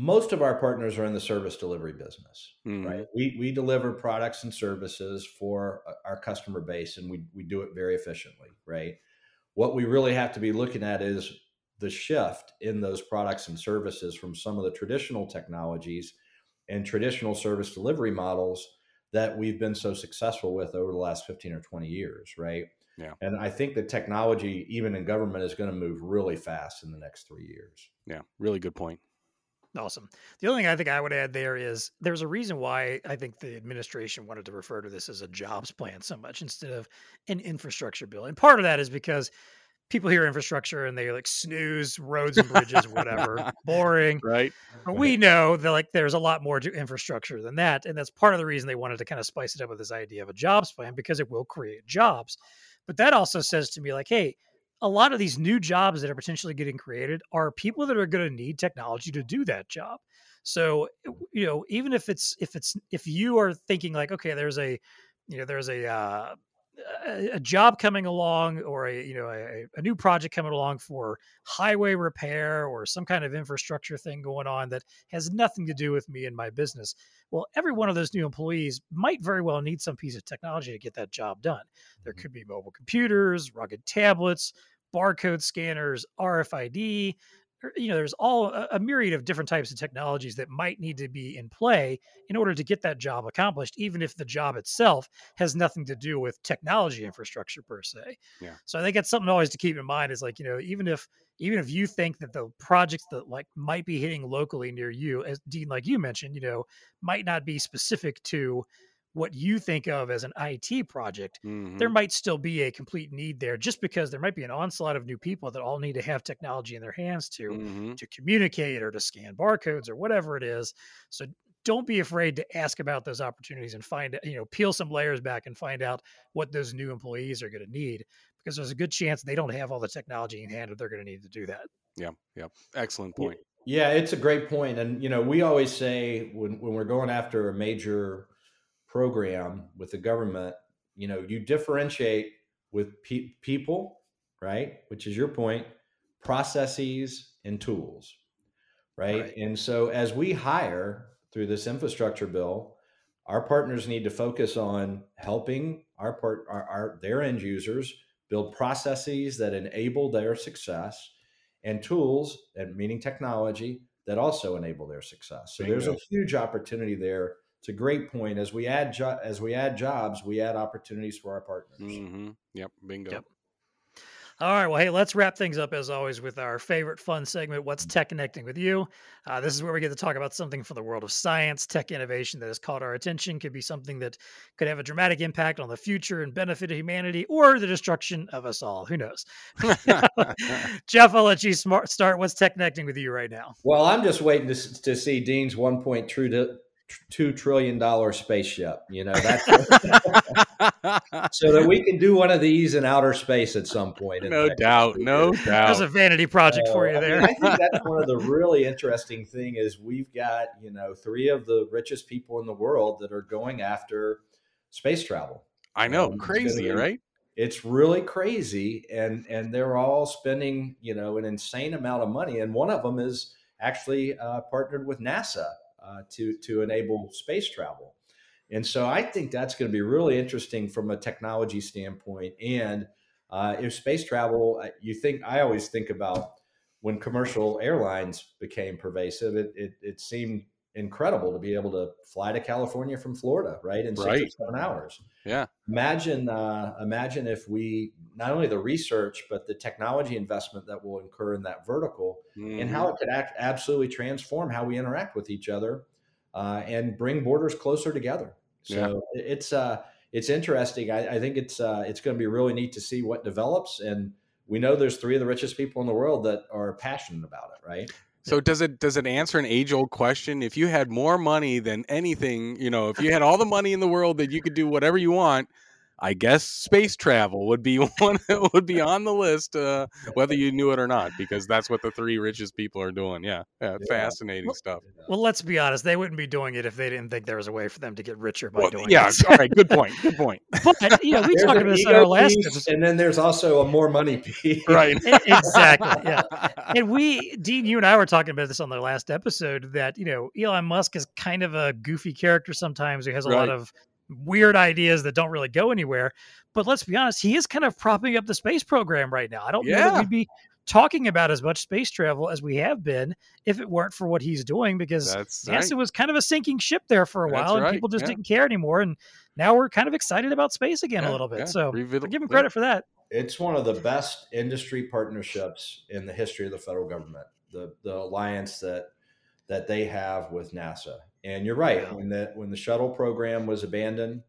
most of our partners are in the service delivery business, mm. right? We we deliver products and services for uh, our customer base, and we we do it very efficiently, right? What we really have to be looking at is the shift in those products and services from some of the traditional technologies and traditional service delivery models that we've been so successful with over the last 15 or 20 years, right? Yeah. And I think the technology, even in government, is going to move really fast in the next three years. Yeah, really good point. Awesome. The only thing I think I would add there is there's a reason why I think the administration wanted to refer to this as a jobs plan so much instead of an infrastructure bill. And part of that is because people hear infrastructure and they like snooze roads and bridges, whatever, boring. Right. But we know that like there's a lot more to infrastructure than that. And that's part of the reason they wanted to kind of spice it up with this idea of a jobs plan because it will create jobs. But that also says to me, like, hey, a lot of these new jobs that are potentially getting created are people that are going to need technology to do that job. So, you know, even if it's if it's if you are thinking like, okay, there's a you know there's a uh, a, job coming along or a you know a, a, new project coming along for highway repair or some kind of infrastructure thing going on that has nothing to do with me and my business well every one of those new employees might very well need some piece of technology to get that job done there mm-hmm. could be mobile computers rugged tablets barcode scanners rfid Er, you know there's all uh, a, myriad of different types of technologies that might need to be in play in order to get that job accomplished even if the job itself has nothing to do with technology infrastructure per se. Yeah. So i think it's something always to keep in mind is like you know even if even if you think that the projects that like might be hitting locally near you as dean like you mentioned you know might not be specific to what you think of as an IT project, mm-hmm. there might still be a complete need there just because there might be an onslaught of new people that all need to have technology in their hands to mm-hmm. to communicate or to scan barcodes or whatever it is. So don't be afraid to ask about those opportunities and find you know peel some layers back and find out what those new employees are going to need because there's a good chance they don't have all the technology in hand that they're going to need to do that. Yeah, yeah, excellent point. Yeah, it's a great point, and you know we always say when when we're going after a major program with the government, you know, you differentiate with pe- people, right? Which is your point, processes and tools, right? right? And so as we hire through this infrastructure bill, our partners need to focus on helping our part our, our their end users build processes that enable their success and tools and meaning technology that also enable their success. So Bingo. there's a huge opportunity there it's a great point. As we add jo- as we add jobs, we add opportunities for our partners. Mm-hmm. Yep, bingo. Yep. All right. Well, hey, let's wrap things up as always with our favorite fun segment, What's Tech Connecting with You? Uh, this is where we get to talk about something from the world of science, tech innovation that has caught our attention, could be something that could have a dramatic impact on the future and benefit of humanity or the destruction of us all. Who knows? Jeff, I'll let you smart start. What's Tech Connecting with You right now? Well, I'm just waiting to, to see Dean's one point true to two trillion dollar spaceship. You know that's so that we can do one of these in outer space at some point. in the no doubt, few no years. There's a vanity project for So, you I mean, there. I think that's one of the really interesting thing is we've got you know three of the richest people in the world that are going after space travel. I know, Um, crazy, gonna be- right? It's really crazy, and and they're all spending you know an insane amount of money, and one of them is actually uh, partnered with NASA uh, to to enable space travel. And so I think that's going to be really interesting from a technology standpoint. And uh, if space travel, uh, you think I always think about when commercial airlines became pervasive, it, it, it seemed incredible to be able to fly to California from Florida, right, in six or seven hours. Yeah. Imagine, uh, imagine if we not only the research but the technology investment that will incur in that vertical, and Mhm. how it could act, absolutely transform how we interact with each other uh, and bring borders closer together. So it- it's uh, it's interesting. I, I think it's uh, it's going to be really neat to see what develops. And we know there's three of the richest people in the world that are passionate about it, right? So does it does it answer an age old question? If you had more money than anything, you know, if you had all the money in the world that you could do whatever you want, I guess space travel would be one would be on the list, uh, whether you knew it or not, because that's what the three richest people are doing. Yeah, yeah, Yeah. fascinating Well, stuff. Well, let's be honest. They wouldn't be doing it if they didn't think there was a way for them to get richer by Well, doing yeah, it. All right, good point, good point. but you know, we There's talked about this in our last piece, episode. and then there's also a more money piece. Right, exactly, yeah. And we, Dean, you and I were talking about this on the last episode that, you know, Elon Musk is kind of a goofy character sometimes who has a lot of weird ideas that don't really go anywhere. But let's be honest, he is kind of propping up the space program right now. I don't know that we'd be talking about as much space travel as we have been if it weren't for what he's doing because That's NASA right. was kind of a sinking ship there for a That's while and right, people just yeah. didn't care anymore. And now we're kind of excited about space again Yeah, a little bit. yeah, So revi- give him yeah. credit for that. it's one of the best industry partnerships in the history of the federal government. The the alliance that that they have with NASA. And you're right Yeah. when the when the shuttle program was abandoned,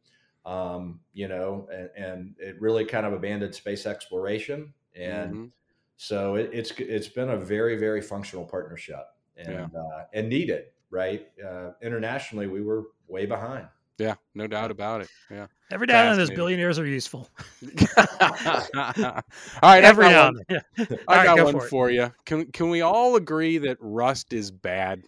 um, you know, and, and it really kind of abandoned space exploration. And Mhm. so it, it's it's been a very very functional partnership and uh, and needed. Right, uh, internationally we were way behind. Yeah, no doubt about it. Yeah. Every now and then, those billionaires are useful. all right, Every I got one. Yeah. I All right, got go one for for you. Can can we all agree that rust is bad?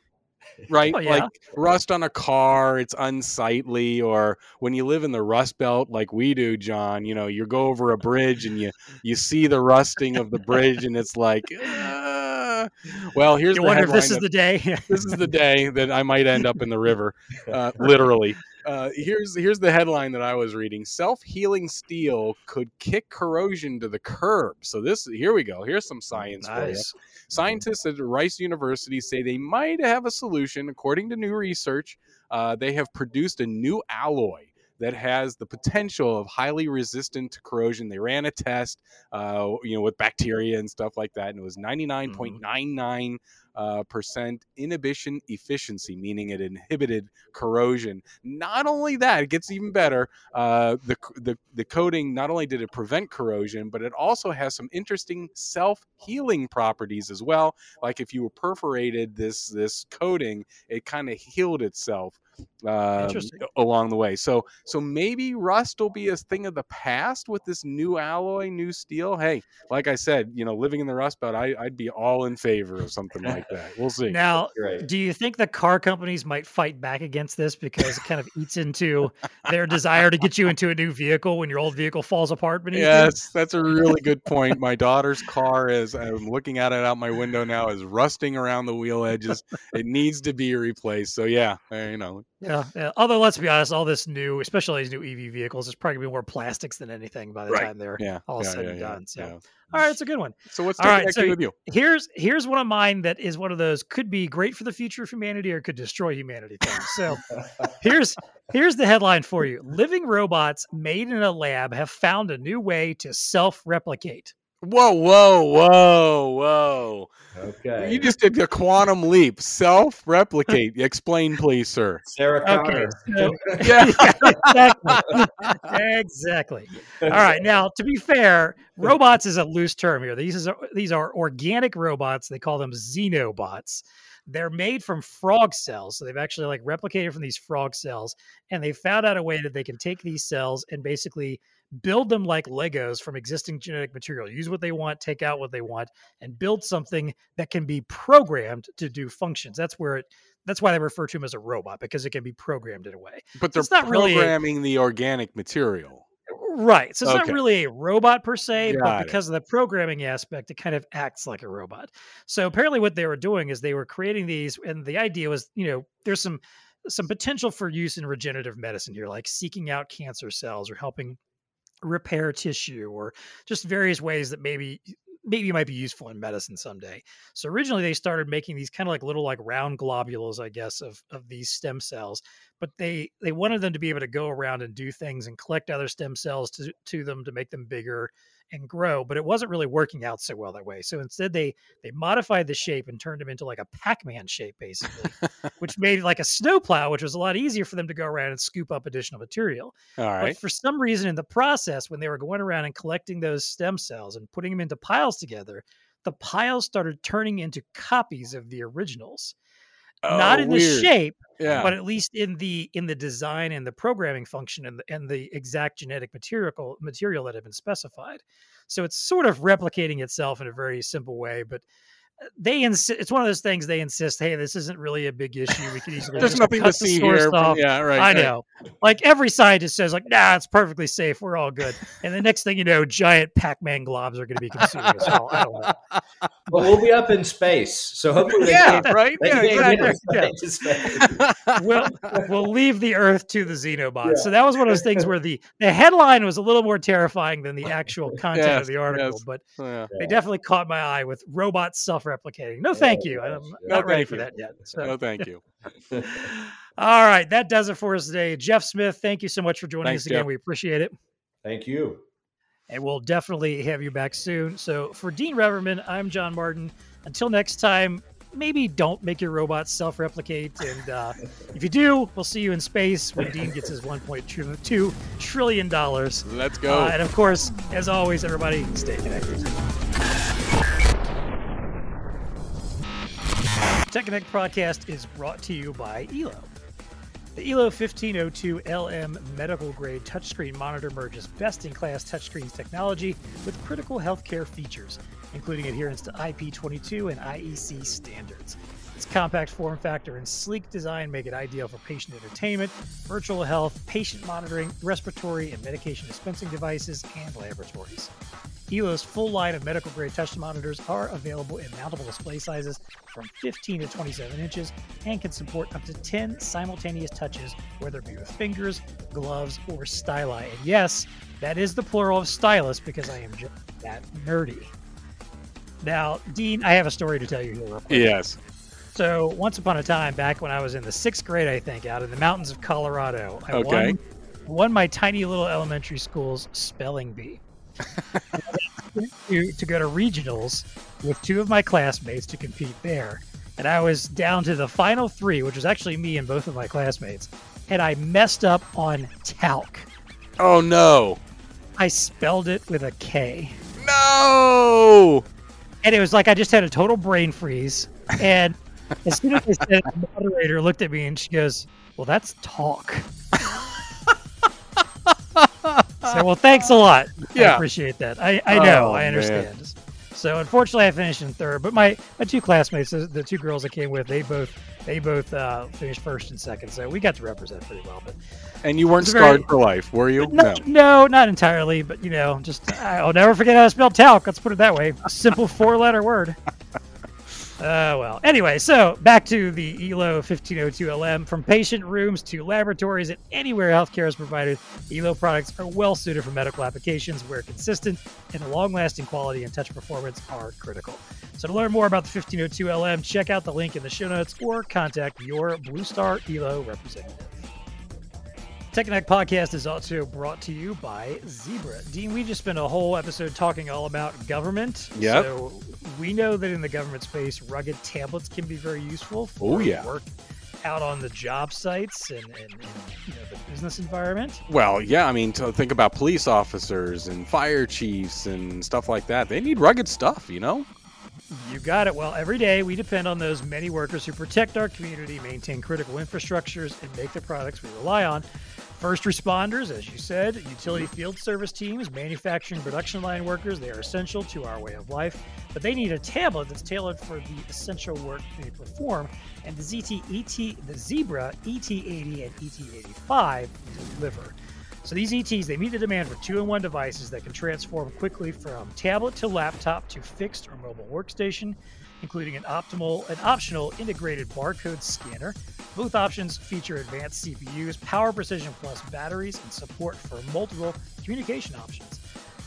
Right? Oh, yeah. Like rust on a car, it's unsightly, or when you live in the rust belt like we do, John, you know, you go over a bridge and you you see the rusting of the bridge and it's like uh, well, here's You the wonder if this is of- the day. this is the day that I might end up in the river, uh, literally. Uh, here's here's the headline that I was reading: Self healing steel could kick corrosion to the curb. So this here we go. Here's some science for you. Scientists at Rice University say they might have a solution. According to new research, uh, they have produced a new alloy that has the potential of highly resistant to corrosion. They ran a test, uh, you know, with bacteria and stuff like that, and it was 99.99 uh, percent inhibition efficiency, meaning it inhibited corrosion. Not only that, it gets even better. Uh, the, the the coating not only did it prevent corrosion, but it also has some interesting self healing properties as well. Like if you were perforated this this coating, it kind of healed itself um, along the way. So so maybe rust will be a thing of the past with this new alloy, new steel. Hey, like I said, you know, living in the rust belt, I, I'd be all in favor of something like that. We'll see. Now, Great. do you think the car companies might fight back against this because it kind of eats into their desire to get you into a new vehicle when your old vehicle falls apart beneath you? Yes, that's a really good point. My daughter's car is I'm looking at it out my window now is rusting around the wheel edges. It needs to be replaced. So yeah, uh, you know, Yeah, yeah. Although let's be honest, all this new, especially these new EV vehicles, is probably gonna be more plastics than anything by the Right. time they're yeah. all yeah, said yeah, and yeah, done. So, yeah. all right, it's a good one. So what's All taking right, that so with you? Here's here's one of mine that is one of those could be great for the future of humanity or could destroy humanity things. So here's here's the headline for you: Living robots made in a lab have found a new way to self-replicate. Whoa, whoa, whoa, whoa. Okay. You just did a quantum leap. Self replicate. Explain, please, sir. Sarah Okay, Connor. so Yeah. exactly. exactly. All right. Now, to be fair, robots is a loose term here. These are these are organic robots. They call them xenobots. They're made from frog cells. So they've actually like replicated from these frog cells and they found out a way that they can take these cells and basically build them like Legos from existing genetic material. Use what they want, take out what they want and build something that can be programmed to do functions. That's where it that's why they refer to him as a robot because it can be programmed in a way. But they're it's not really a- programming the organic material. Right. So it's Okay. not really a robot per se, Got but it. because of the programming aspect, it kind of acts like a robot. So apparently what they were doing is they were creating these and the idea was, you know, there's some some potential for use in regenerative medicine here, like seeking out cancer cells or helping repair tissue or just various ways that maybe maybe might be useful in medicine someday. So originally they started making these kind of like little like round globules, I guess, of of these stem cells. But they they wanted them to be able to go around and do things and collect other stem cells to to them to make them bigger and grow. But it wasn't really working out so well that way. So instead they they modified the shape and turned them into like a Pac-Man shape basically, which made like a snowplow, which was a lot easier for them to go around and scoop up additional material. All But for some reason, in the process, when they were going around and collecting those stem cells and putting them into piles together, the piles started turning into copies of the originals. Oh, Not Oh, in the shape, Yeah. but at least in the in the design and the programming function and the, and the exact genetic material material that had been specified. So it's sort of replicating itself in a very simple way, but they insist it's one of those things they insist hey this isn't really a big issue we can easily There's just nothing to cut the see source here. from- off yeah, right. I right. know. Like every scientist says, like, nah, it's perfectly safe. We're all good. And the next thing you know, giant Pac-Man globs are going to be consuming us all. I don't know. But we'll be up in space, so hopefully Yeah, can't, right. they Yeah, can't get exactly. us. We'll, we'll leave the Earth to the Xenobots. So that was one of those things where the, the headline was a little more terrifying than the actual content Yes, of the article. yes. But Yeah. they definitely caught my eye with robots self-replicating. No, thank you. I'm No, not ready for you. that yet. So. No, thank you. All right, that does it for us today. Jeff Smith, thank you so much for joining Thanks, us again. Jeff. We appreciate it. Thank you. and we'll definitely have you back soon. So for Dean Reverman, I'm John Martin. Until next time, maybe don't make your robots self-replicate, and uh, if you do, we'll see you in space when Dean gets his 1.2 trillion dollars. Let's go. Uh, and of course, as always, everybody stay connected. Tech Connect podcast is brought to you by ELO. The ELO 1502 LM medical grade touchscreen monitor merges best in class touchscreen technology with critical healthcare features, including adherence to IP22 and IEC standards. Its compact form factor and sleek design make it ideal for patient entertainment, virtual health, patient monitoring, respiratory and medication dispensing devices, and laboratories. ELO's full line of medical grade touch monitors are available in mountable display sizes from 15 to 27 inches and can support up to 10 simultaneous touches, whether it be with fingers, gloves, or styli. And yes, that is the plural of stylus because I am just that nerdy. Now, Dean, I have a story to tell you here real quick. yes. So, once upon a time, back when I was in the sixth grade, I think, out in the mountains of Colorado, I Okay. won, won my tiny little elementary school's spelling bee. to, to go to regionals with two of my classmates to compete there. And I was down to the final three, which was actually me and both of my classmates. And I messed up on talc. Oh no. I spelled it with a K. No. And it was like I just had a total brain freeze. And as soon as I said it, the moderator looked at me and she goes, Well, that's talk. so, well, thanks a lot. I appreciate that. I, I know, Oh, I man. understand. So, unfortunately, I finished in third. But my, my two classmates, the, two girls I came with, they both they both uh, finished first and second. So we got to represent pretty well. But And you weren't It's very- scarred for life, were you? no, no, not entirely. But you know, just I'll never forget how to spell talc. Let's put it that way. A simple four-letter word. Uh, well, anyway, so back to the ELO 1502LM. From patient rooms to laboratories and anywhere healthcare is provided, ELO products are well suited for medical applications where consistent and long lasting quality and touch performance are critical. So, to learn more about the 1502LM, check out the link in the show notes or contact your Blue Star ELO representative. Tech Connect podcast is also brought to you by Zebra. Dean, we just spent a whole episode talking all about government. Yeah. So we know that in the government space, rugged tablets can be very useful for Oh, yeah. work out on the job sites and, and, and you know, the business environment. Well, yeah, I mean, to think about police officers and fire chiefs and stuff like that. They need rugged stuff, you know? You got it. Well, every day we depend on those many workers who protect our community, maintain critical infrastructures, and make the products we rely on. First responders, as you said, utility field service teams, manufacturing production line workers, they are essential to our way of life, but they need a tablet that's tailored for the essential work they perform. And the ZT ET, the Zebra ET80 and ET85 deliver. So these ETs, they meet the demand for two-in-one devices that can transform quickly from tablet to laptop to fixed or mobile workstation, including an optimal an optional integrated barcode scanner. Both options feature advanced CPUs, power precision plus batteries, and support for multiple communication options.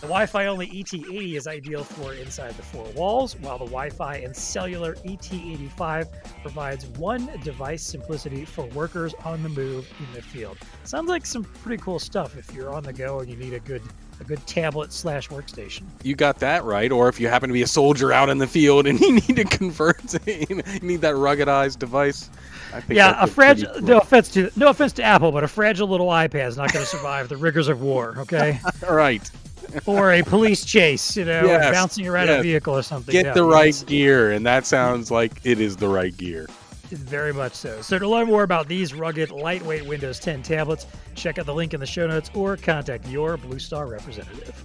The Wi Fi only ET80 is ideal for inside the four walls, while the Wi Fi and cellular ET85 provides one device simplicity for workers on the move in the field. Sounds like some pretty cool stuff if you're on the go and you need a good a good tablet slash workstation. You got that right. Or if you happen to be a soldier out in the field and you need to convert, you need that ruggedized device. I think yeah, a fragile. Cool. No offense to no offense to Apple, but a fragile little iPad is not going to survive the rigors of war. Okay. right. or a police chase, you know, yes, bouncing around yes. a vehicle or something. Get yeah, the right gear, and that sounds like it is the right gear. Very much so. So to learn more about these rugged, lightweight Windows 10 tablets, check out the link in the show notes or contact your Blue Star representative.